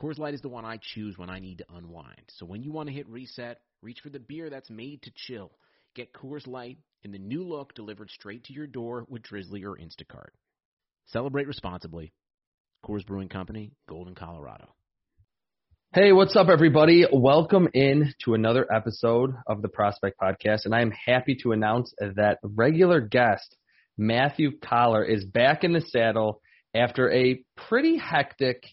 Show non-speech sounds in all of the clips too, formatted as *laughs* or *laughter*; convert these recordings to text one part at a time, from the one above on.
Coors Light is the one I choose when I need to unwind. So when you want to hit reset, reach for the beer that's made to chill. Get Coors Light in the new look delivered straight to your door with Drizly or Instacart. Celebrate responsibly. Coors Brewing Company, Golden, Colorado. Hey, what's up, everybody? Welcome in to another episode of the Prospect Podcast, and I am happy to announce that regular guest Matthew Coller is back in the saddle after a pretty hectic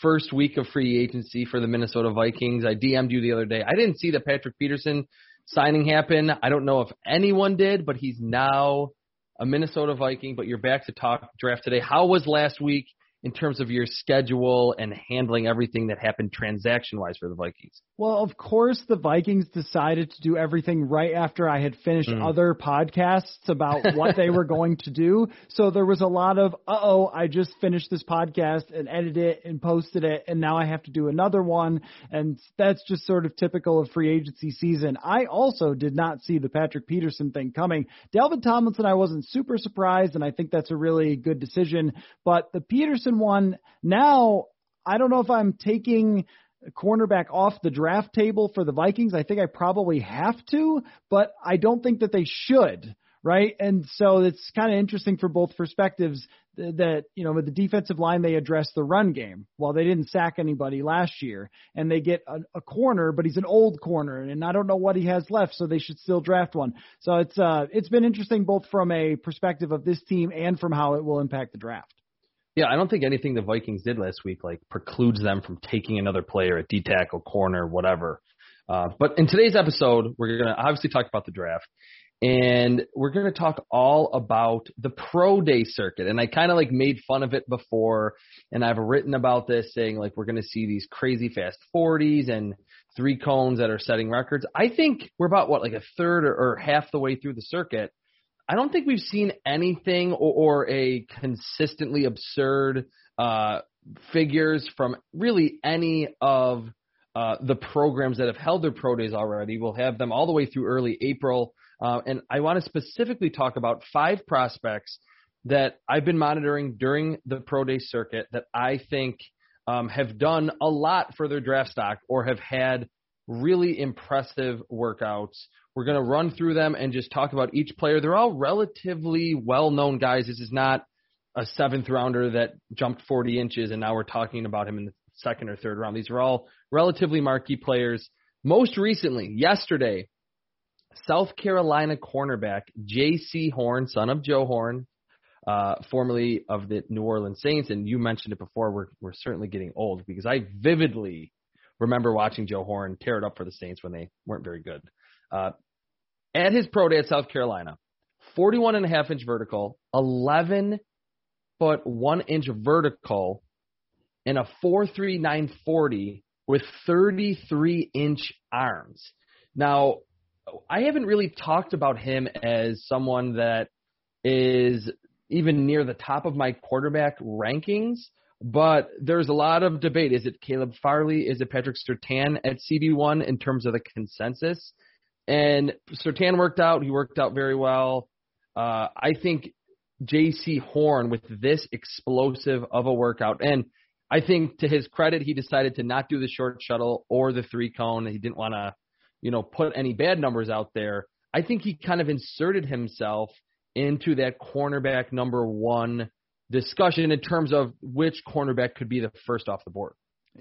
first week of free agency for the Minnesota Vikings. I DM'd you the other day. I didn't see the Patrick Peterson signing happen. I don't know if anyone did, but he's now a Minnesota Viking. But you're back to talk draft today. How was last week? In terms of your schedule and handling everything that happened transaction wise for the Vikings? Well, of course, the Vikings decided to do everything right after I had finished mm. other podcasts about *laughs* what they were going to do. So there was a lot of, uh oh, I just finished this podcast and edited it and posted it, and now I have to do another one. And that's just sort of typical of free agency season. I also did not see the Patrick Peterson thing coming. Dalvin Tomlinson, I wasn't super surprised, and I think that's a really good decision. But the Peterson one. Now, I don't know if I'm taking cornerback off the draft table for the Vikings. I think I probably have to, but I don't think that they should, right? And so it's kind of interesting for both perspectives that, you know, with the defensive line, they address the run game. Well, they didn't sack anybody last year, and they get a, a corner, but he's an old corner, and I don't know what he has left, so they should still draft one. So it's uh, it's been interesting both from a perspective of this team and from how it will impact the draft. Yeah, I don't think anything the Vikings did last week like precludes them from taking another player at D tackle, corner, whatever. Uh, but in today's episode, we're going to obviously talk about the draft, and we're going to talk all about the pro day circuit. And I kind of like made fun of it before, and I've written about this saying like we're going to see these crazy fast 40s and three cones that are setting records. I think we're about what like a third or, or half the way through the circuit, I don't think we've seen anything or, or a consistently absurd uh, figures from really any of uh, the programs that have held their pro days already. We'll have them all the way through early April. Uh, and I want to specifically talk about five prospects that I've been monitoring during the pro day circuit that I think um, have done a lot for their draft stock or have had really impressive workouts we're going to run through them and just talk about each player. They're all relatively well known guys. This is not a seventh rounder that jumped 40 inches and now we're talking about him in the second or third round. These are all relatively marquee players. Most recently, yesterday, South Carolina cornerback Jaycee Horn, son of Joe Horn, uh, formerly of the New Orleans Saints, and you mentioned it before. We're we're certainly getting old because I vividly remember watching Joe Horn tear it up for the Saints when they weren't very good. Uh, at his pro day at South Carolina, 41 and a half inch vertical, 11 foot 1 inch vertical, and a 43940 with 33 inch arms. Now, I haven't really talked about him as someone that is even near the top of my quarterback rankings, but there's a lot of debate. Is it Caleb Farley? Is it Patrick Surtain at CB1 in terms of the consensus? And Surtain worked out. He worked out very well. Uh, I think Jaycee Horn with this explosive of a workout, and I think to his credit, he decided to not do the short shuttle or the three cone. He didn't want to, you know, put any bad numbers out there. I think he kind of inserted himself into that cornerback number one discussion in terms of which cornerback could be the first off the board.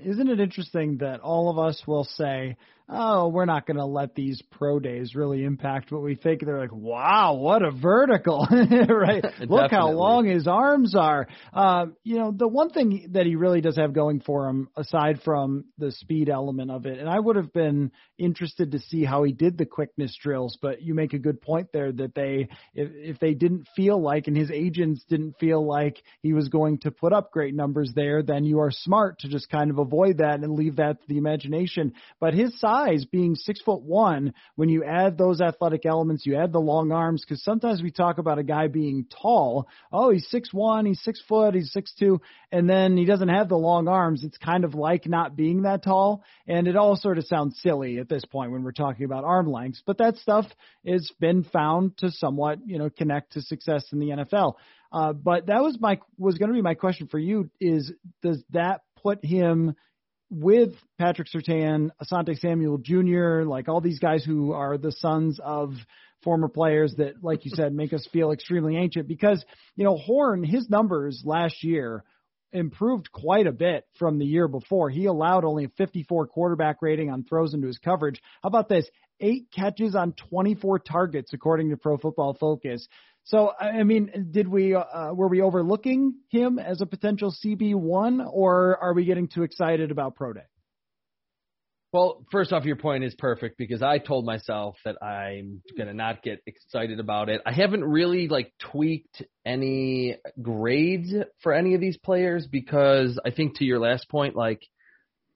Isn't it interesting that all of us will say, oh, we're not going to let these pro days really impact what we think. They're like, wow, what a vertical, *laughs* right? *laughs* Look how long his arms are. Uh, you know, the one thing that he really does have going for him, aside from the speed element of it, and I would have been interested to see how he did the quickness drills, but you make a good point there that they, if, if they didn't feel like, and his agents didn't feel like he was going to put up great numbers there, then you are smart to just kind of avoid that and leave that to the imagination. But his size size, being six foot one, when you add those athletic elements, you add the long arms, because sometimes we talk about a guy being tall. Oh, he's six one, he's six foot, he's six two, and then he doesn't have the long arms. It's kind of like not being that tall, and it all sort of sounds silly at this point when we're talking about arm lengths. But that stuff has been found to somewhat, you know, connect to success in the NFL. Uh, but that was my was going to be my question for you: is does that put him with Patrick Surtain, Asante Samuel Jr., like all these guys who are the sons of former players that, like you said, make us feel extremely ancient because, you know, Horn, his numbers last year improved quite a bit from the year before. He allowed only a 54 quarterback rating on throws into his coverage. How about this? Eight catches on 24 targets, according to Pro Football Focus. So, I mean, did we uh, were we overlooking him as a potential CB one, or are we getting too excited about pro day? Well, first off, your point is perfect because I told myself that I'm gonna not get excited about it. I haven't really like tweaked any grades for any of these players because I think to your last point, like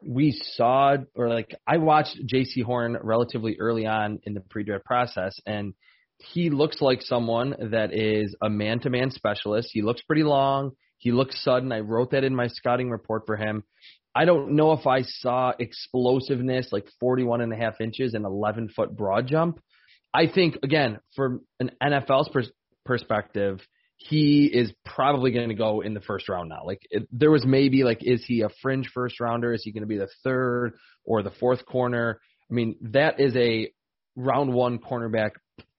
we saw or like I watched Jaycee Horn relatively early on in the pre-draft process, and he looks like someone that is a man-to-man specialist. He looks pretty long. He looks sudden. I wrote that in my scouting report for him. I don't know if I saw explosiveness like 41 and a half inches and 11 foot broad jump. I think again, from an NFL's pers- perspective, he is probably going to go in the first round now. Like it, there was maybe like, is he a fringe first rounder? Is he going to be the third or the fourth corner? I mean, that is a round one cornerback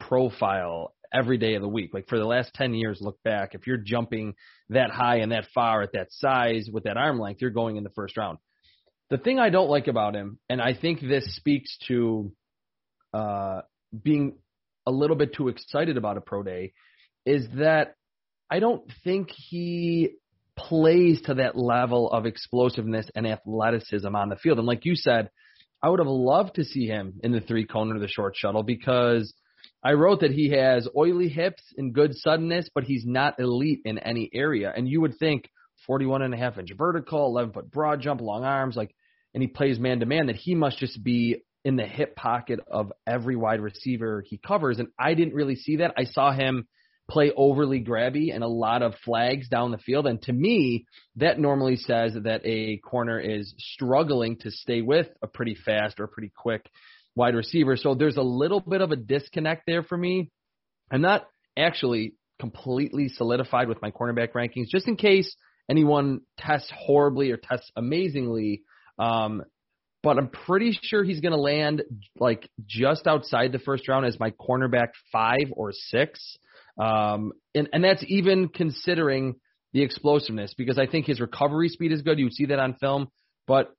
profile every day of the week. Like for the last 10 years, look back, if you're jumping that high and that far at that size with that arm length, you're going in the first round. The thing I don't like about him, and I think this speaks to uh, being a little bit too excited about a pro day, is that I don't think he plays to that level of explosiveness and athleticism on the field. And like you said, I would have loved to see him in the three cone or the short shuttle because I wrote that he has oily hips and good suddenness, but he's not elite in any area. And you would think 41 and a half inch vertical, 11 foot broad jump, long arms, like, and he plays man to man, that he must just be in the hip pocket of every wide receiver he covers. And I didn't really see that. I saw him play overly grabby and a lot of flags down the field. And to me, that normally says that a corner is struggling to stay with a pretty fast or pretty quick wide receiver. So there's a little bit of a disconnect there for me. I'm not actually completely solidified with my cornerback rankings, just in case anyone tests horribly or tests amazingly. Um, but I'm pretty sure he's going to land like just outside the first round as my cornerback five or six. Um, and, and that's even considering the explosiveness because I think his recovery speed is good. You see that on film. But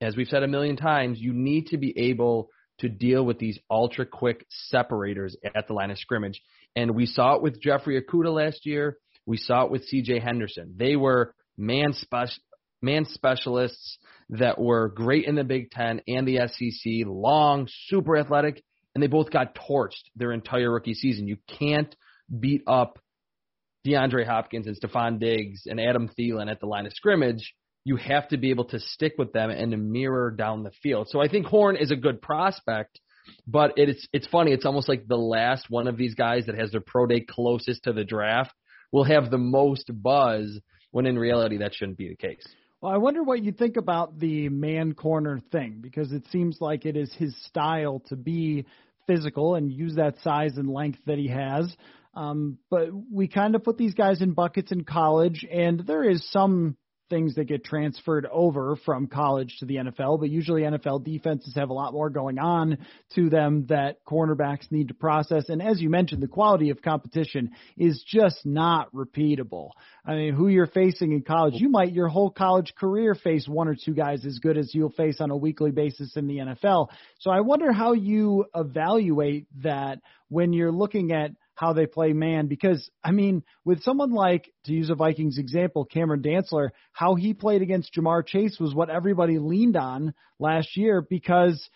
as we've said a million times, you need to be able to deal with these ultra quick separators at the line of scrimmage. And we saw it with Jeffrey Okudah last year. We saw it with CJ Henderson. They were man spe- man specialists that were great in the Big Ten and the SEC, long, super athletic, and they both got torched their entire rookie season. You can't beat up DeAndre Hopkins and Stefon Diggs and Adam Thielen at the line of scrimmage you have to be able to stick with them and to mirror down the field. So I think Horn is a good prospect, but it's it's funny. It's almost like the last one of these guys that has their pro day closest to the draft will have the most buzz when in reality that shouldn't be the case. Well, I wonder what you think about the man corner thing because it seems like it is his style to be physical and use that size and length that he has. Um, but we kind of put these guys in buckets in college, and there is some things that get transferred over from college to the NFL, but usually NFL defenses have a lot more going on to them that cornerbacks need to process. And as you mentioned, the quality of competition is just not repeatable. I mean, who you're facing in college, you might your whole college career face one or two guys as good as you'll face on a weekly basis in the NFL. So I wonder how you evaluate that when you're looking at how they play man because I mean, with someone like to use a Vikings example, Cameron Dantzler, how he played against Ja'Marr Chase was what everybody leaned on last year because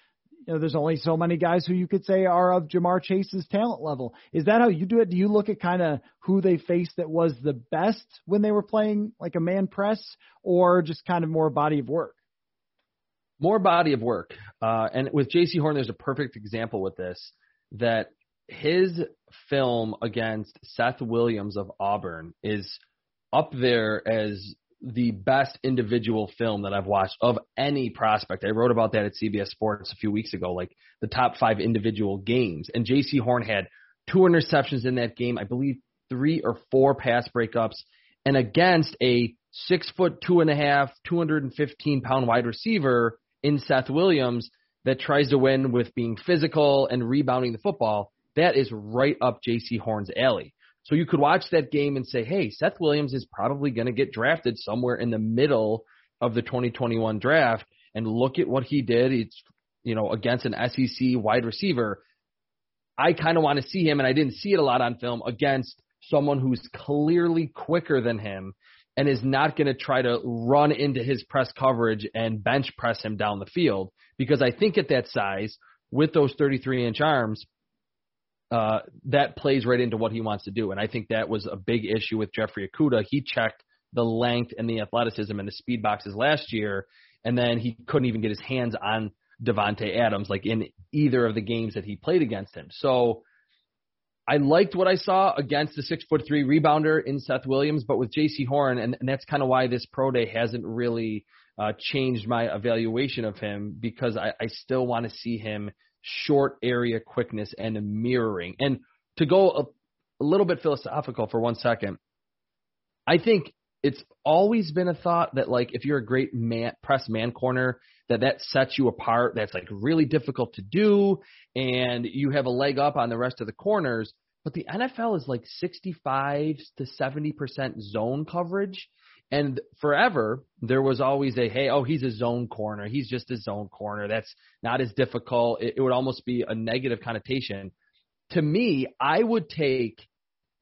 you know, there's only so many guys who you could say are of Ja'Marr Chase's talent level. Is that how you do it? Do you look at kind of who they faced that was the best when they were playing like a man press or just kind of more body of work? more body of work. Uh, and with Jaycee Horn, there's a perfect example with this that his film against Seth Williams of Auburn is up there as the best individual film that I've watched of any prospect. I wrote about that at CBS Sports a few weeks ago, like the top five individual games. And Jaycee Horn had two interceptions in that game, I believe three or four pass breakups, and against a six foot two and a half, 215 pound wide receiver in Seth Williams that tries to win with being physical and rebounding the football. That is right up Jaycee Horn's alley. So you could watch that game and say, hey, Seth Williams is probably going to get drafted somewhere in the middle of the 2021 draft. And look at what he did. It's, you know, against an SEC wide receiver. I kind of want to see him, and I didn't see it a lot on film, against someone who's clearly quicker than him and is not going to try to run into his press coverage and bench press him down the field. Because I think at that size, with those 33 inch arms, uh, that plays right into what he wants to do. And I think that was a big issue with Jeffrey Okudah. He checked the length and the athleticism and the speed boxes last year, and then he couldn't even get his hands on Davante Adams, like in either of the games that he played against him. So I liked what I saw against the six foot three rebounder in Seth Williams, but with Jaycee Horn, and, and that's kind of why this pro day hasn't really uh, changed my evaluation of him because I, I still want to see him short area quickness and mirroring. And to go a, a little bit philosophical for one second, I think it's always been a thought that like if you're a great man press man corner that that sets you apart that's like really difficult to do and you have a leg up on the rest of the corners but the NFL is like 65 to 70% zone coverage and forever, there was always a, hey, oh, he's a zone corner. He's just a zone corner. That's not as difficult. It, it would almost be a negative connotation. To me, I would take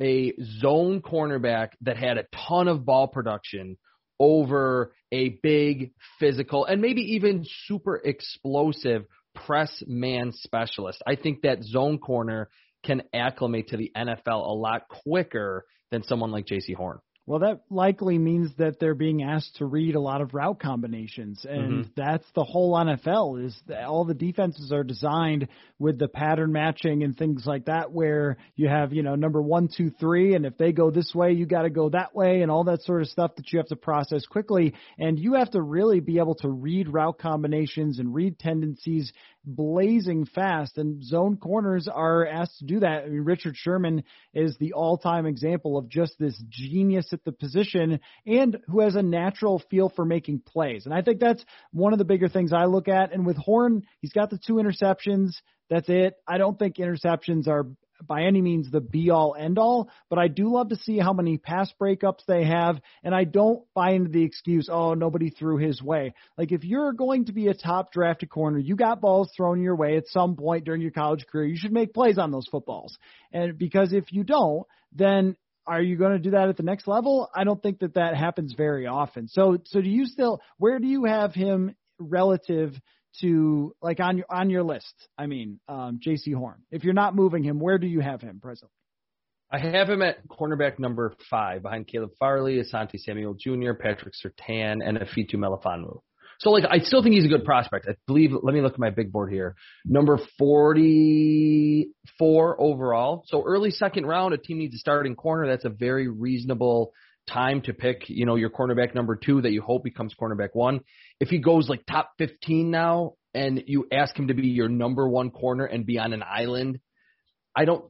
a zone cornerback that had a ton of ball production over a big physical and maybe even super explosive press man specialist. I think that zone corner can acclimate to the NFL a lot quicker than someone like Jaycee Horn. Well, that likely means that they're being asked to read a lot of route combinations, and mm-hmm. that's the whole NFL. Is that all the defenses are designed with the pattern matching and things like that, where you have you know number one, two, three, and if they go this way, you got to go that way, and all that sort of stuff that you have to process quickly, and you have to really be able to read route combinations and read tendencies blazing fast, and zone corners are asked to do that. I mean, Richard Sherman is the all-time example of just this genius at the position and who has a natural feel for making plays. And I think that's one of the bigger things I look at. And with Horn, he's got the two interceptions. That's it. I don't think interceptions are by any means the be all end all, but I do love to see how many pass breakups they have. And I don't buy into the excuse, oh, nobody threw his way. Like if you're going to be a top drafted corner, you got balls thrown your way at some point during your college career. You should make plays on those footballs. And because if you don't, then are you going to do that at the next level? I don't think that that happens very often. So, so do you still, where do you have him relative to like on your on your list. I mean, um, Jaycee Horn. If you're not moving him, where do you have him presently? I have him at cornerback number five behind Caleb Farley, Asante Samuel Jr., Patrick Surtain, and Ifeatu Melifonwu. So like I still think he's a good prospect. I believe let me look at my big board here. Number 44 overall. So early second round, a team needs a starting corner. That's a very reasonable time to pick, you know, your cornerback number two that you hope becomes cornerback one. If he goes like top 15 now and you ask him to be your number one corner and be on an island, I don't,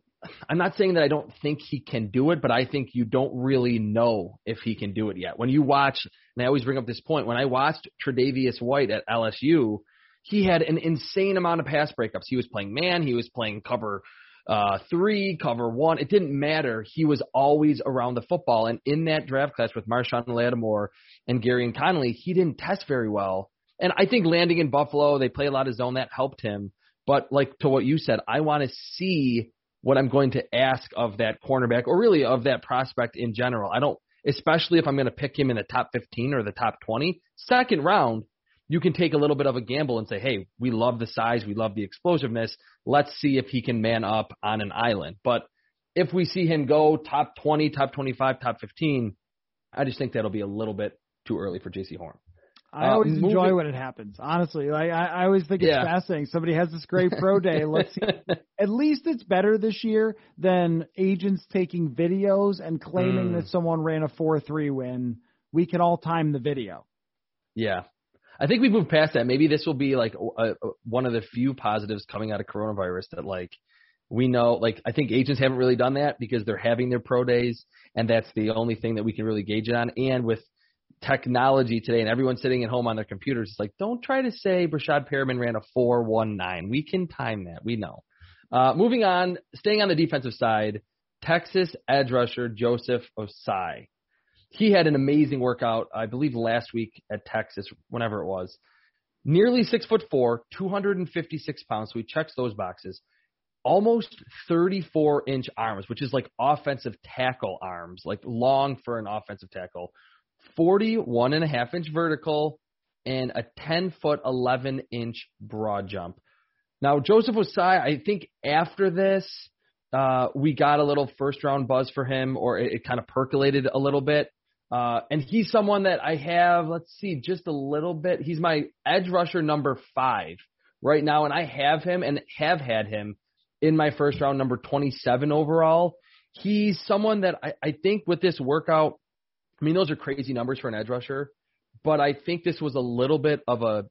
I'm not saying that I don't think he can do it, but I think you don't really know if he can do it yet. When you watch, and I always bring up this point, when I watched Tre'Davious White at LSU, he had an insane amount of pass breakups. He was playing man, he was playing cover uh, three, cover one. It didn't matter. He was always around the football. And in that draft class with Marshon Lattimore and Gareon Conley, he didn't test very well. And I think landing in Buffalo, they play a lot of zone that helped him. But like to what you said, I want to see what I'm going to ask of that cornerback or really of that prospect in general. I don't, especially if I'm going to pick him in the top 15 or the top 20, second round, you can take a little bit of a gamble and say, hey, we love the size, we love the explosiveness. Let's see if he can man up on an island. But if we see him go top 20, top 25, top 15, I just think that'll be a little bit too early for Jaycee Horn. I always uh, enjoy when it happens. Honestly, like I, I always think it's yeah. fascinating. Somebody has this great pro day. *laughs* Let's see. At least it's better this year than agents taking videos and claiming mm. that someone ran a four-three win. We can all time the video. Yeah, I think we've moved past that. Maybe this will be like a, a, one of the few positives coming out of coronavirus that like we know. Like I think agents haven't really done that because they're having their pro days, and that's the only thing that we can really gauge it on. And with technology today and everyone sitting at home on their computers, it's like don't try to say Breshad Perriman ran a four one nine. We can time that. We know. Uh, moving on, staying on the defensive side, Texas edge rusher Joseph Ossai. He had an amazing workout, I believe, last week at Texas, whenever it was. Nearly six foot four, 256 pounds. So he checks those boxes. Almost 34 inch arms, which is like offensive tackle arms, like long for an offensive tackle. 41 and a half inch vertical and a 10 foot 11 inch broad jump. Now, Joseph Ossai, I think after this, uh, we got a little first round buzz for him, or it, it kind of percolated a little bit. Uh, and he's someone that I have, let's see, just a little bit. He's my edge rusher number five right now, and I have him and have had him in my first round, number 27 overall. He's someone that I, I think with this workout, I mean, those are crazy numbers for an edge rusher, but I think this was a little bit of a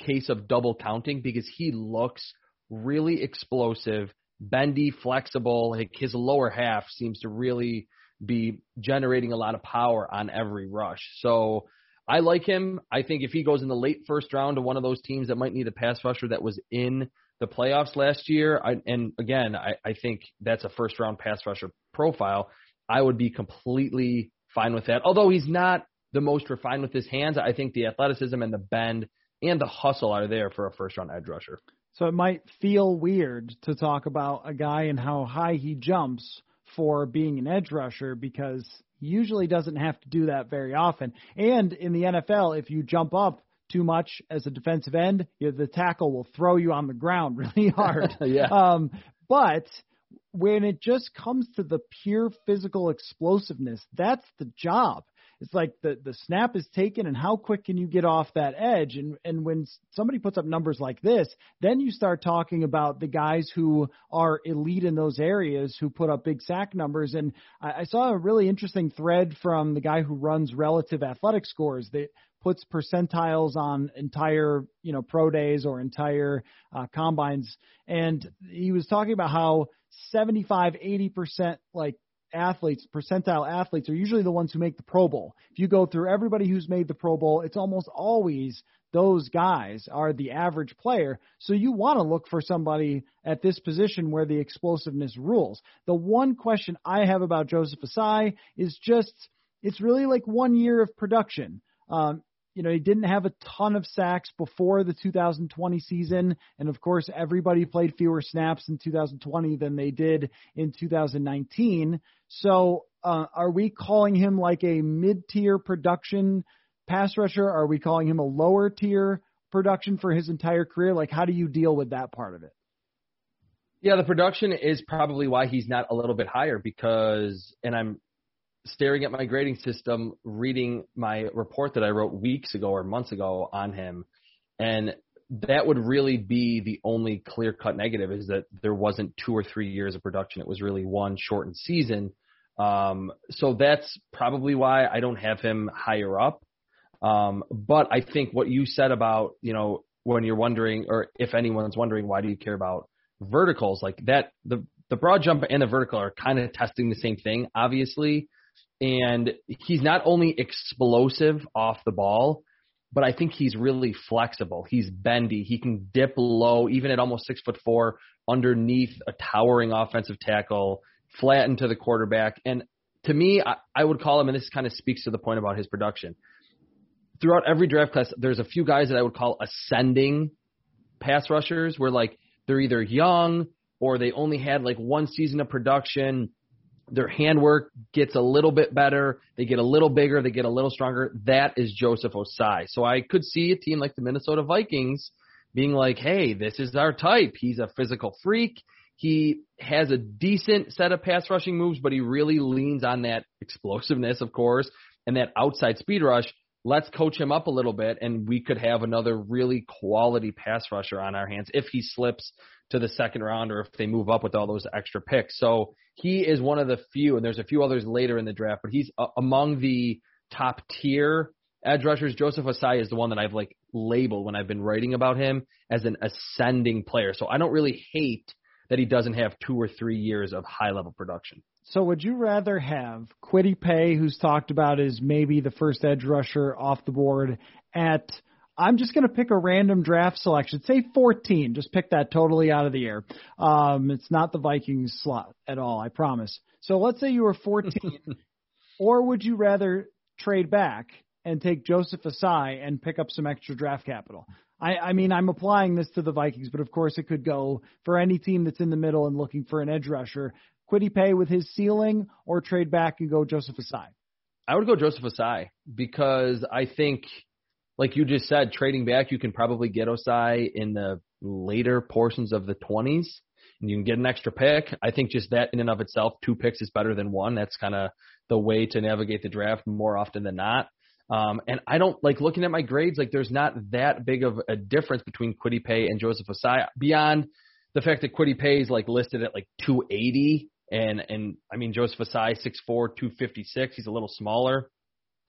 case of double counting because he looks really explosive, bendy, flexible. Like his lower half seems to really be generating a lot of power on every rush. So I like him. I think if he goes in the late first round to one of those teams that might need a pass rusher that was in the playoffs last year, I, and again, I, I think that's a first round pass rusher profile. I would be completely fine with that. Although he's not the most refined with his hands, I think the athleticism and the bend and the hustle are there for a first round edge rusher. So it might feel weird to talk about a guy and how high he jumps for being an edge rusher because he usually doesn't have to do that very often. And in the NFL, if you jump up too much as a defensive end, the tackle will throw you on the ground *laughs* really hard. *laughs* yeah. Um, but when it just comes to the pure physical explosiveness, that's the job it's like the the snap is taken and how quick can you get off that edge? And and when somebody puts up numbers like this then you start talking about the guys who are elite in those areas who put up big sack numbers. And I, I saw a really interesting thread from the guy who runs relative athletic scores that puts percentiles on entire you know pro days or entire uh, combines. And he was talking about how 75 80% like athletes, percentile athletes, are usually the ones who make the Pro Bowl. If you go through everybody who's made the Pro Bowl, it's almost always those guys are the average player. So you want to look for somebody at this position where the explosiveness rules. The one question I have about Joseph Ossai is just it's really like one year of production. Um, you know, he didn't have a ton of sacks before the 2020 season. And of course, everybody played fewer snaps in 2020 than they did in 2019. So, uh, are we calling him like a mid tier production pass rusher? Are we calling him a lower tier production for his entire career? Like, how do you deal with that part of it? Yeah, the production is probably why he's not a little bit higher because, and I'm staring at my grading system, reading my report that I wrote weeks ago or months ago on him, and that would really be the only clear cut negative is that there wasn't two or three years of production. It was really one shortened season. Um, so that's probably why I don't have him higher up. Um, but I think what you said about, you know, when you're wondering, or if anyone's wondering, why do you care about verticals like that? The the broad jump and the vertical are kind of testing the same thing, obviously and he's not only explosive off the ball, but I think he's really flexible. He's bendy. He can dip low, even at almost six foot four, underneath a towering offensive tackle, flatten to the quarterback. And to me, I, I would call him, and this kind of speaks to the point about his production. Throughout every draft class, there's a few guys that I would call ascending pass rushers, where like they're either young or they only had like one season of production their handwork gets a little bit better. They get a little bigger. They get a little stronger. That is Joseph Ossai. So I could see a team like the Minnesota Vikings being like, hey, this is our type. He's a physical freak. He has a decent set of pass rushing moves, but he really leans on that explosiveness, of course, and that outside speed rush. let's coach him up a little bit, and we could have another really quality pass rusher on our hands if he slips to the second round or if they move up with all those extra picks. So he is one of the few, and there's a few others later in the draft, but he's uh, among the top tier edge rushers. Joseph Ossai is the one that I've like labeled when I've been writing about him as an ascending player. So I don't really hate that he doesn't have two or three years of high level production. So would you rather have Kwity Paye, who's talked about as maybe the first edge rusher off the board at I'm just going to pick a random draft selection. Say 14. Just pick that totally out of the air. Um, it's not the Vikings slot at all. I promise. So let's say you were 14, *laughs* or would you rather trade back and take Joseph Ossai and pick up some extra draft capital? I, I mean, I'm applying this to the Vikings, but of course it could go for any team that's in the middle and looking for an edge rusher. Kwity Paye with his ceiling or trade back and go Joseph Ossai? I would go Joseph Ossai because I think, like you just said, trading back, you can probably get Ossai in the later portions of the 20s and you can get an extra pick. I think just that in and of itself, two picks is better than one. That's kind of the way to navigate the draft more often than not. Um, and I don't like looking at my grades. Like, there's not that big of a difference between Kwity Paye and Joseph Ossai beyond the fact that Kwity Paye is like listed at like 280 and and I mean Joseph Ossai, 6'4", 256. He's a little smaller,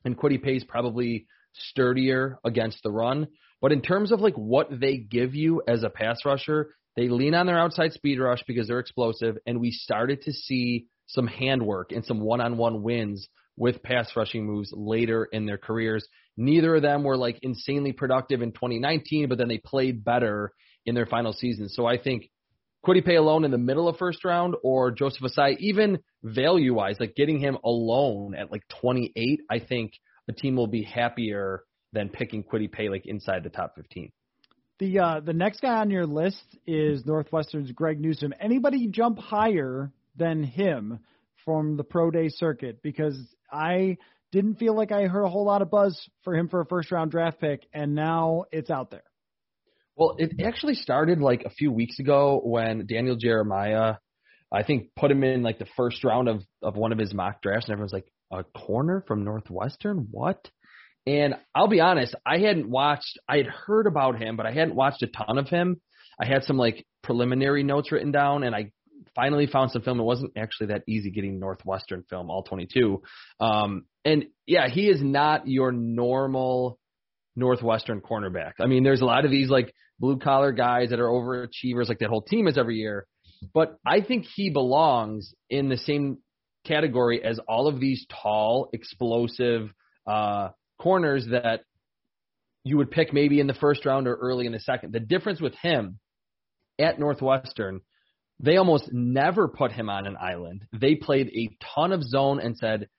and Kwity Paye's probably sturdier against the run. But in terms of like what they give you as a pass rusher, they lean on their outside speed rush because they're explosive, and we started to see some handwork and some one-on-one wins with pass rushing moves later in their careers. Neither of them were like insanely productive in 2019, but then they played better in their final season. So I think Paye alone in the middle of first round or Joseph Ossai, even value wise, like getting him alone at like 28, I think a team will be happier than picking Kwity Paye like inside the top 15. The uh, the next guy on your list is Northwestern's Greg Newsome. Anybody jump higher than him from the pro day circuit? Because I didn't feel like I heard a whole lot of buzz for him for a first round draft pick, and now it's out there. Well, it actually started like a few weeks ago when Daniel Jeremiah, I think, put him in like the first round of of one of his mock drafts, and everyone's like, "A corner from Northwestern? What?" And I'll be honest, I hadn't watched. I had heard about him, but I hadn't watched a ton of him. I had some like preliminary notes written down, and I finally found some film. It wasn't actually that easy getting Northwestern film, all 22. Um, and yeah, he is not your normal Northwestern cornerback. I mean, there's a lot of these like blue collar guys that are overachievers, like that whole team is every year. But I think he belongs in the same category as all of these tall, explosive uh, corners that you would pick maybe in the first round or early in the second. The difference with him at Northwestern, they almost never put him on an island. They played a ton of zone and said,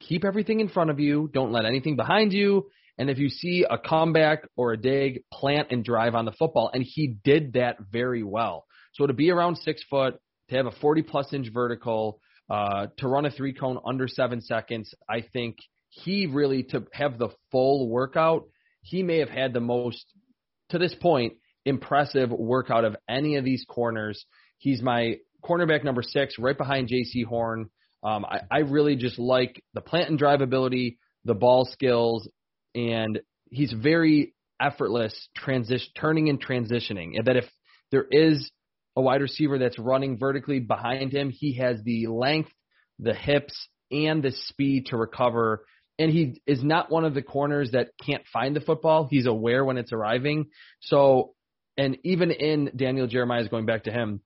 keep everything in front of you, don't let anything behind you, and if you see a comeback or a dig, plant and drive on the football. And he did that very well. So to be around six foot, to have a 40 plus inch vertical, uh, to run a three cone under seven seconds, I think he really, to have the full workout, he may have had the most, to this point, impressive workout of any of these corners. He's my cornerback number six, right behind Jaycee Horn. Um, I, I really just like the plant and drive ability, the ball skills, and he's very effortless transition turning and transitioning. And that if there is a wide receiver that's running vertically behind him, he has the length, the hips, and the speed to recover. And he is not one of the corners that can't find the football. He's aware when it's arriving. So, and even in Daniel Jeremiah's going back to him,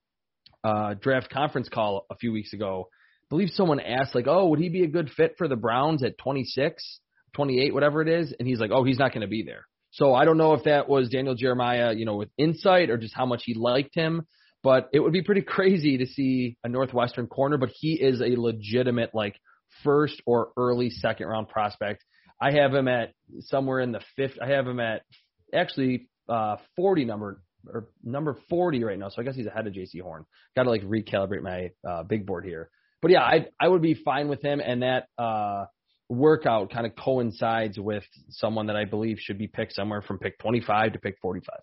uh, draft conference call a few weeks ago, I believe someone asked like, "Oh, would he be a good fit for the Browns at 26?" 28, whatever it is, and he's like, oh, he's not going to be there. So I don't know if that was Daniel Jeremiah, you know, with insight or just how much he liked him, but it would be pretty crazy to see a Northwestern corner, but he is a legitimate like first or early second round prospect. I have him at somewhere in the fifth. I have him at actually uh 40 number or number 40 right now. So I guess he's ahead of Jaycee Horn. Got to like recalibrate my uh, big board here. But yeah, I I would be fine with him and that uh workout kind of coincides with someone that I believe should be picked somewhere from pick 25 to pick 45.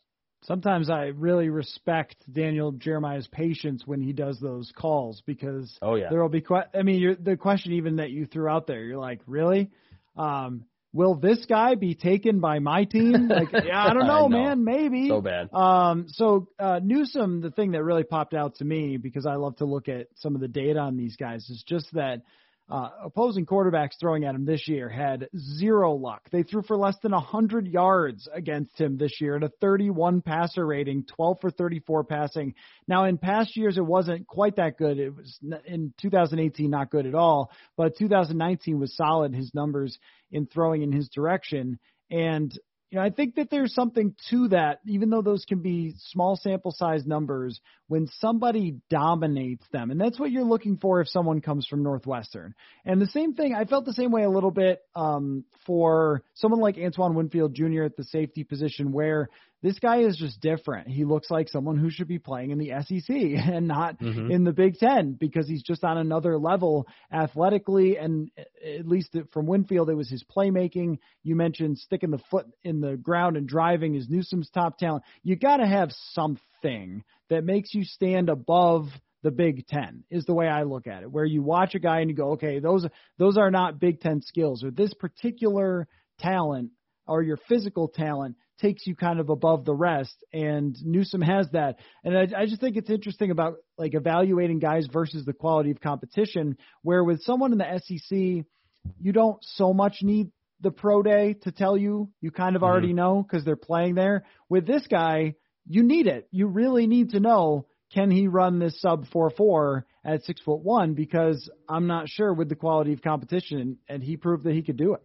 Sometimes I really respect Daniel Jeremiah's patience when he does those calls because oh yeah there will be que- I mean the question even that you threw out there you're like really um, will this guy be taken by my team? *laughs* Like, yeah, I don't know, I know. man. Maybe. So bad. Um, so uh, Newsome, the thing that really popped out to me because I love to look at some of the data on these guys is just that uh, opposing quarterbacks throwing at him this year had zero luck. They threw for less than 100 yards against him this year at a 31 passer rating, 12 for 34 passing. Now, in past years, it wasn't quite that good. It was in 2018 not good at all, but 2019 was solid. His numbers in throwing in his direction. And you know, I think that there's something to that, even though those can be small sample size numbers, when somebody dominates them. And that's what you're looking for if someone comes from Northwestern. And the same thing, I felt the same way a little bit um, for someone like Antoine Winfield Jr. at the safety position, where this guy is just different. He looks like someone who should be playing in the SEC *laughs* and not Mhm. in the Big Ten because he's just on another level athletically. And at least from Winfield, it was his playmaking. You mentioned sticking the foot in the ground and driving is Newsome's top talent. You got to have something that makes you stand above the Big Ten is the way I look at it, where you watch a guy and you go, okay, those those are not Big Ten skills, or this particular talent or your physical talent takes you kind of above the rest. And Newsome has that. And I, I just think it's interesting about like evaluating guys versus the quality of competition, where with someone in the SEC, you don't so much need the pro day to tell you. You kind of mm-hmm. already know because they're playing there. With this guy, you need it. You really need to know can he run this sub four four at six foot one because I'm not sure with the quality of competition, and he proved that he could do it.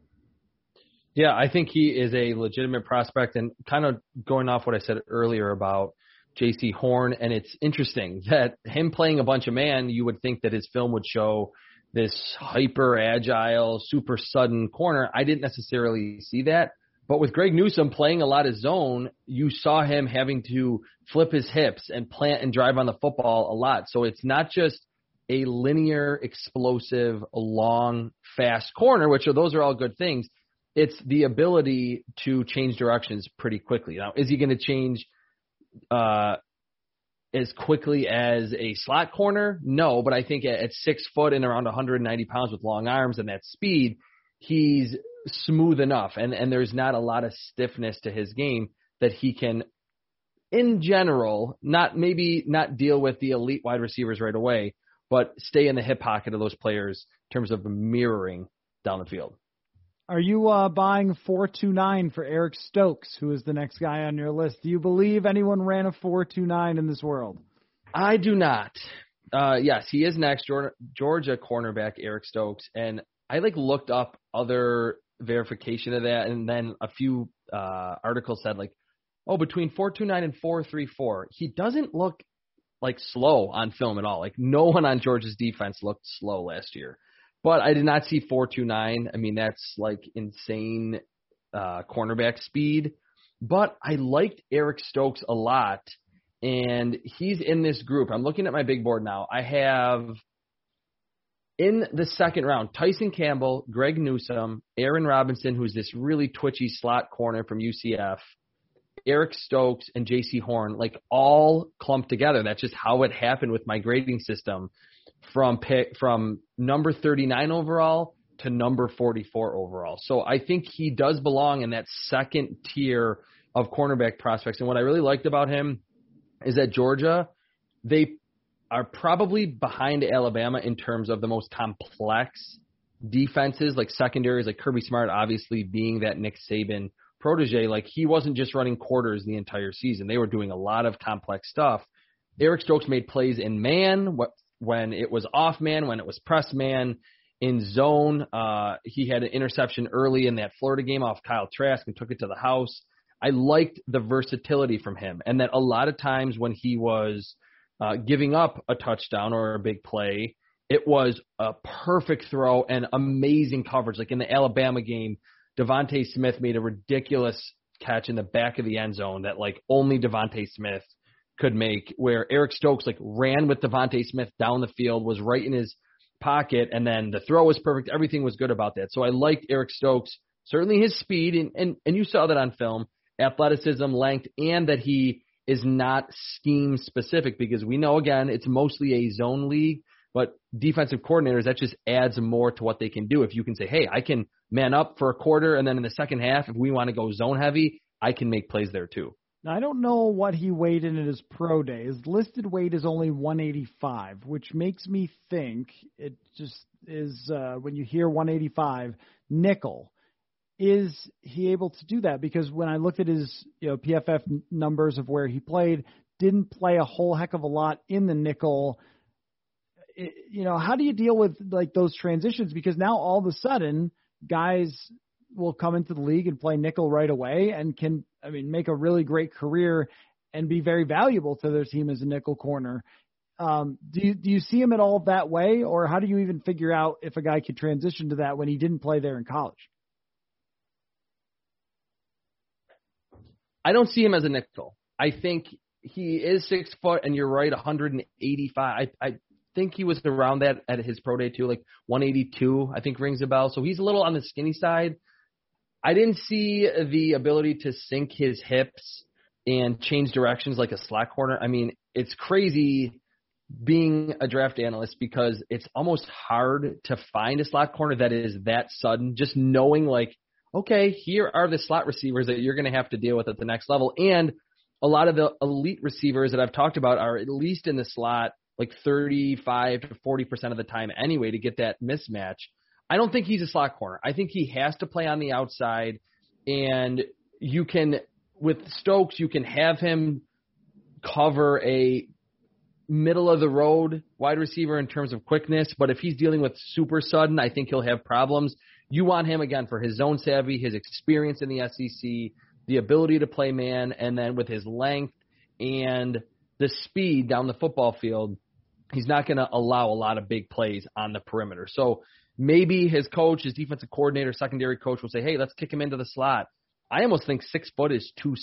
Yeah, I think he is a legitimate prospect, and kind of going off what I said earlier about Jaycee Horn, and it's interesting *laughs* that him playing a bunch of man, you would think that his film would show this hyper agile, super sudden corner. I didn't necessarily see that. But with Greg Newsome playing a lot of zone, you saw him having to flip his hips and plant and drive on the football a lot. So it's not just a linear, explosive, long, fast corner, which are those are all good things. It's the ability to change directions pretty quickly. Now, is he going to change uh, as quickly as a slot corner? No, but I think at, at six foot and around 190 pounds with long arms and that speed, he's smooth enough, and and there's not a lot of stiffness to his game that he can, in general, not maybe not deal with the elite wide receivers right away, but stay in the hip pocket of those players in terms of mirroring down the field. Are you uh, buying 429 for Eric Stokes, who is the next guy on your list? Do you believe anyone ran a 429 in this world? I do not. Uh, yes, he is next. Georgia, cornerback Eric Stokes, and I like looked up other verification of that, and then a few uh, articles said like, oh, between 429 and 434, he doesn't look like slow on film at all. Like no one on Georgia's defense looked slow last year. But I did not see 429. I mean, that's like insane uh, cornerback speed. But I liked Eric Stokes a lot, and he's in this group. I'm looking at my big board now. I have in the second round Tyson Campbell, Greg Newsome, Aaron Robinson, who's this really twitchy slot corner from UCF, Eric Stokes, and Jaycee Horn, like all clumped together. That's just how it happened with my grading system from pick from number 39 overall to number 44 overall. So I think he does belong in that second tier of cornerback prospects. And what I really liked about him is that Georgia, they are probably behind Alabama in terms of the most complex defenses, like secondaries, like Kirby Smart, obviously being that Nick Saban protege. Like he wasn't just running quarters the entire season; they were doing a lot of complex stuff. Eric Stokes made plays in man, what when it was off man, when it was press man, in zone. Uh, he had an interception early in that Florida game off Kyle Trask and took it to the house. I liked the versatility from him, and that a lot of times when he was uh, giving up a touchdown or a big play, it was a perfect throw and amazing coverage. Like in the Alabama game, DeVonta Smith made a ridiculous catch in the back of the end zone that like only DeVonta Smith could make, where Eric Stokes like ran with DeVonta Smith down the field, was right in his pocket, and then the throw was perfect. Everything was good about that. So I liked Eric Stokes, certainly his speed, and and, and you saw that on film, athleticism, length, and that he is not scheme specific because we know again it's mostly a zone league. But defensive coordinators, that just adds more to what they can do. If you can say, hey, I can man up for a quarter, and then in the second half, if we want to go zone heavy, I can make plays there too. Now, I don't know what he weighed in at his pro day. His listed weight is only 185, which makes me think it just is uh, when you hear 185 nickel. Is he able to do that? Because when I looked at his you know PFF numbers of where he played, didn't play a whole heck of a lot in the nickel. It, you know, how do you deal with like those transitions? Because now all of a sudden, guys will come into the league and play nickel right away and can, I mean, make a really great career and be very valuable to their team as a nickel corner. Um, do you do you see him at all that way, or how do you even figure out if a guy could transition to that when he didn't play there in college? I don't see him as a nickel. I think he is six foot, and you're right, 185. I, I think he was around that at his pro day too, like 182. I think rings a bell. So he's a little on the skinny side. I didn't see the ability to sink his hips and change directions like a slot corner. I mean, it's crazy being a draft analyst because it's almost hard to find a slot corner that is that sudden. Just knowing like, okay, here are the slot receivers that you're going to have to deal with at the next level. And a lot of the elite receivers that I've talked about are at least in the slot like 35 to 40% of the time anyway to get that mismatch. I don't think he's a slot corner. I think he has to play on the outside, and you can with Stokes, you can have him cover a middle of the road wide receiver in terms of quickness, but if he's dealing with super sudden, I think he'll have problems. You want him again for his zone savvy, his experience in the SEC, the ability to play man, and then with his length and the speed down the football field, he's not going to allow a lot of big plays on the perimeter. So Maybe his coach, his defensive coordinator, secondary coach will say, "Hey, let's kick him into the slot." I almost think six foot is too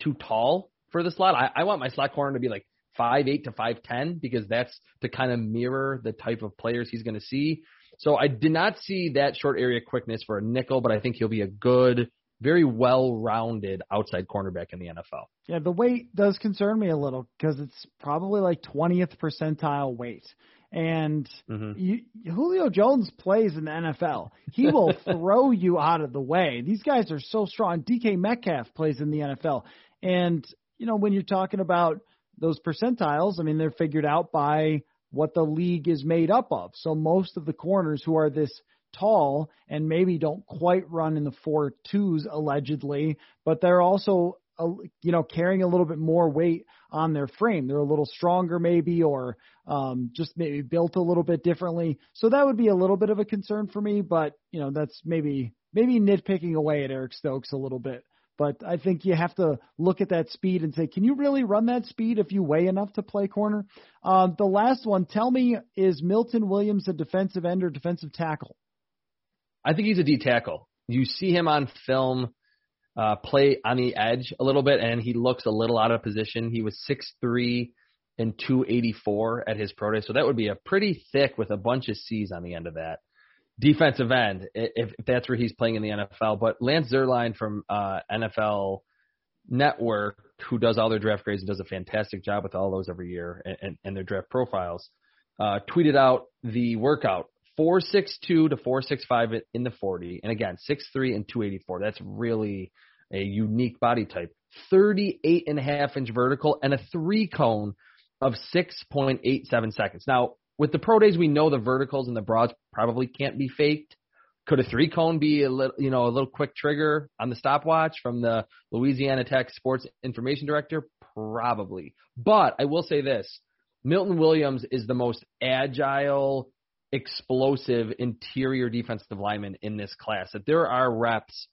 too tall for the slot. I, I want my slot corner to be like five eight to five ten because that's to kind of mirror the type of players he's going to see. So I did not see that short area quickness for a nickel, but I think he'll be a good, very well-rounded outside cornerback in the NFL. Yeah, the weight does concern me a little because it's probably like 20th percentile weight. And mm-hmm. you, Julio Jones plays in the NFL. He will *laughs* throw you out of the way. These guys are so strong. DK Metcalf plays in the NFL. And, you know, when you're talking about those percentiles, I mean, they're figured out by what the league is made up of. So most of the corners who are this tall and maybe don't quite run in the four twos allegedly, but they're also a, you know carrying a little bit more weight on their frame. They're a little stronger maybe, or um, just maybe built a little bit differently. So that would be a little bit of a concern for me. But you know that's maybe maybe nitpicking away at Eric Stokes a little bit. But I think you have to look at that speed and say, can you really run that speed if you weigh enough to play corner? Um, the last one, tell me, is Milton Williams a defensive end or defensive tackle? I think he's a D tackle. You see him on film uh, play on the edge a little bit, and he looks a little out of position. He was six three and 284 at his pro day, so that would be a pretty thick with a bunch of C's on the end of that. Defensive end, if, if that's where he's playing in the NFL. But Lance Zierlein from uh, NFL Network, who does all their draft grades and does a fantastic job with all those every year and, and, and their draft profiles, uh, tweeted out the workout 462 to 465 in the 40. And again, 6'3 and 284. That's really a unique body type. 38 and a half inch vertical and a three cone of 6.87 seconds. Now, with the pro days, we know the verticals and the broads probably can't be faked. Could a three cone be a little, you know, a little quick trigger on the stopwatch from the Louisiana Tech Sports Information Director? Probably. But I will say this: Milton Williams is the most agile, explosive interior defensive lineman in this class. That there are reps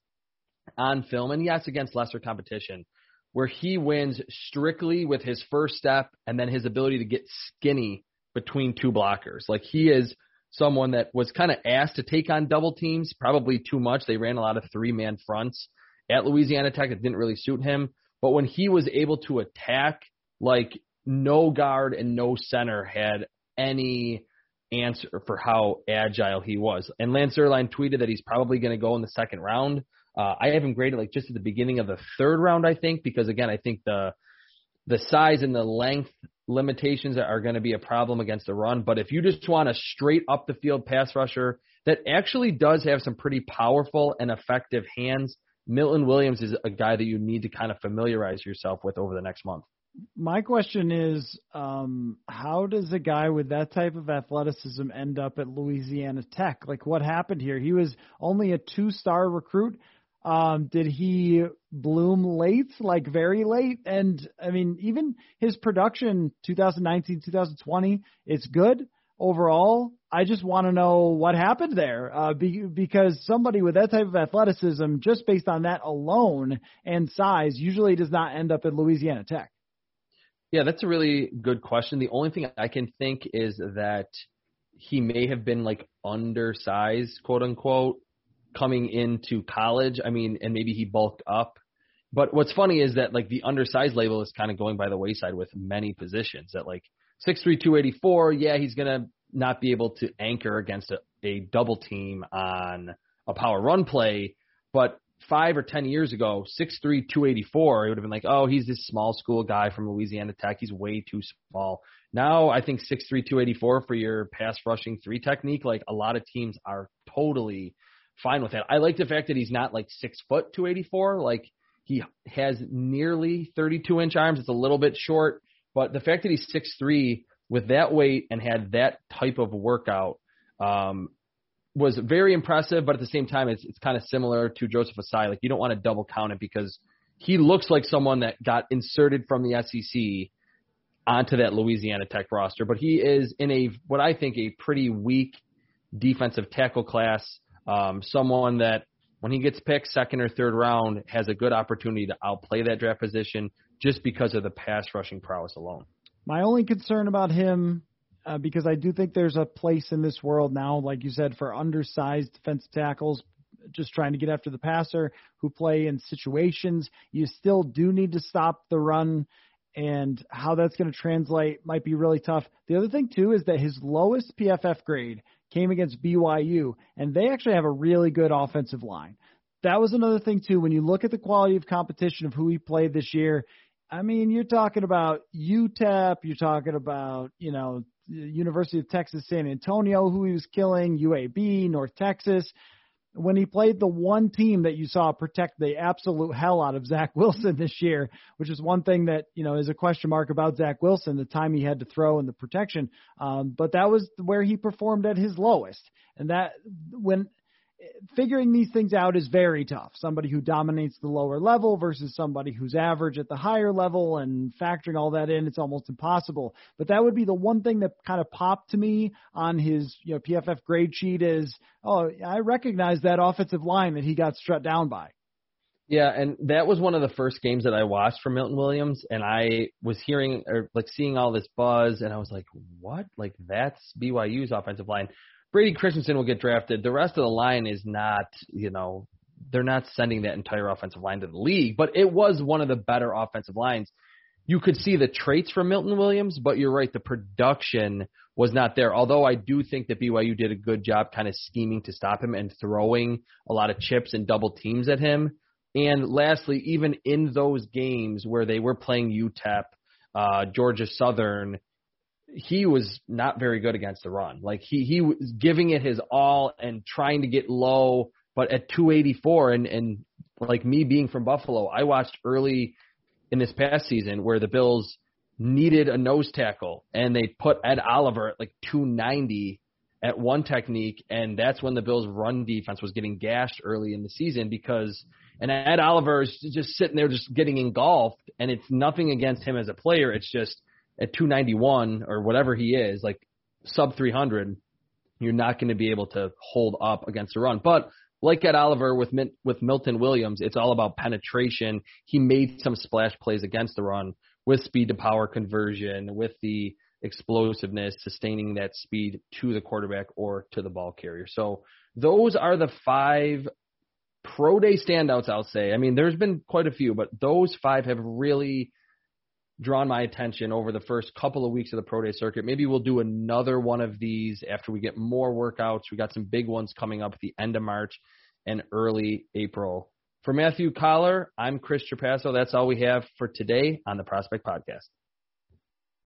on film, and yes, against lesser competition, where he wins strictly with his first step and then his ability to get skinny between two blockers. Like he is someone that was kind of asked to take on double teams, probably too much. They ran a lot of three man fronts at Louisiana Tech. It didn't really suit him. But when he was able to attack, like no guard and no center had any answer for how agile he was. And Lance Zierlein tweeted that he's probably going to go in the second round. Uh, I have him graded like just at the beginning of the third round, I think, because again, I think the the size and the length limitations are going to be a problem against the run. But if you just want a straight up the field pass rusher that actually does have some pretty powerful and effective hands, Milton Williams is a guy that you need to kind of familiarize yourself with over the next month. My question is, um, how does a guy with that type of athleticism end up at Louisiana Tech? Like, what happened here? He was only a two-star recruit. Um, did he bloom late, like very late? And I mean, even his production 2019, 2020, it's good overall. I just want to know what happened there, uh, be, because somebody with that type of athleticism, just based on that alone and size, usually does not end up at Louisiana Tech. Yeah, that's a really good question. The only thing I can think is that he may have been like undersized, quote unquote, coming into college. I mean, and maybe he bulked up. But what's funny is that like the undersized label is kind of going by the wayside with many positions. That like six three two eighty four, yeah, he's gonna not be able to anchor against a, a double team on a power run play. But five or ten years ago, six three two eighty four, it would have been like, oh, he's this small school guy from Louisiana Tech. He's way too small. Now I think six three two eighty four for your pass rushing three technique, like a lot of teams are totally fine with that. I like the fact that he's not like six foot two eighty four. Like he has nearly thirty two inch arms. It's a little bit short, but the fact that he's six three with that weight and had that type of workout um, was very impressive. But at the same time, it's it's kind of similar to Joseph Ossai. Like you don't want to double count it because he looks like someone that got inserted from the SEC onto that Louisiana Tech roster, but he is in a what I think a pretty weak defensive tackle class. Um, someone that when he gets picked second or third round has a good opportunity to outplay that draft position just because of the pass rushing prowess alone. My only concern about him, uh, because I do think there's a place in this world now, like you said, for undersized defensive tackles, just trying to get after the passer who play in situations. You still do need to stop the run, and how that's going to translate might be really tough. The other thing, too, is that his lowest PFF grade came against BYU, and they actually have a really good offensive line. That was another thing, too. When you look at the quality of competition of who he played this year, I mean, you're talking about UTEP, you're talking about, you know, University of Texas San Antonio, who he was killing, UAB, North Texas. When he played the one team that you saw protect the absolute hell out of Zach *laughs* Wilson this year, which is one thing that, you know, is a question mark about Zach Wilson, the time he had to throw and the protection. Um, but that was where he performed at his lowest. And that, when, figuring these things out is very tough. Somebody who dominates the lower level versus somebody who's average at the higher level and factoring all that in, it's almost impossible. But that would be the one thing that kind of popped to me on his you know PFF grade sheet is, oh, I recognize that offensive line that he got struck down by. Yeah, and that was one of the first games that I watched for Milton Williams, and I was hearing or like seeing all this buzz, and I was like, "What? Like that's BYU's offensive line?" Brady Christensen will get drafted. The rest of the line is not, you know, they're not sending that entire offensive line to the league, but it was one of the better offensive lines. You could see the traits from Milton Williams, but you're right, the production was not there. Although I do think that BYU did a good job kind of scheming to stop him and throwing a lot of chips and double teams at him. And lastly, even in those games where they were playing UTEP, uh, Georgia Southern, he was not very good against the run. Like he he was giving it his all and trying to get low, but at 284 and and like me being from Buffalo, I watched early in this past season where the Bills needed a nose tackle and they put Ed Oliver at like 290 at one technique and that's when the Bills run defense was getting gashed early in the season because and Ed Oliver is just sitting there just getting engulfed and it's nothing against him as a player it's just at 291 or whatever he is, like sub 300, you're not going to be able to hold up against a run. But like Ed Oliver with with Milton Williams, it's all about penetration. He made some splash plays against the run with speed to power conversion, with the explosiveness, sustaining that speed to the quarterback or to the ball carrier. So those are the five pro day standouts, I'll say. I mean, there's been quite a few, but those five have really drawn my attention over the first couple of weeks of the pro day circuit. Maybe we'll do another one of these after we get more workouts. We got some big ones coming up at the end of March and early April For Matthew Coller, I'm Chris Trapasso. That's all we have for today on the Prospect Podcast.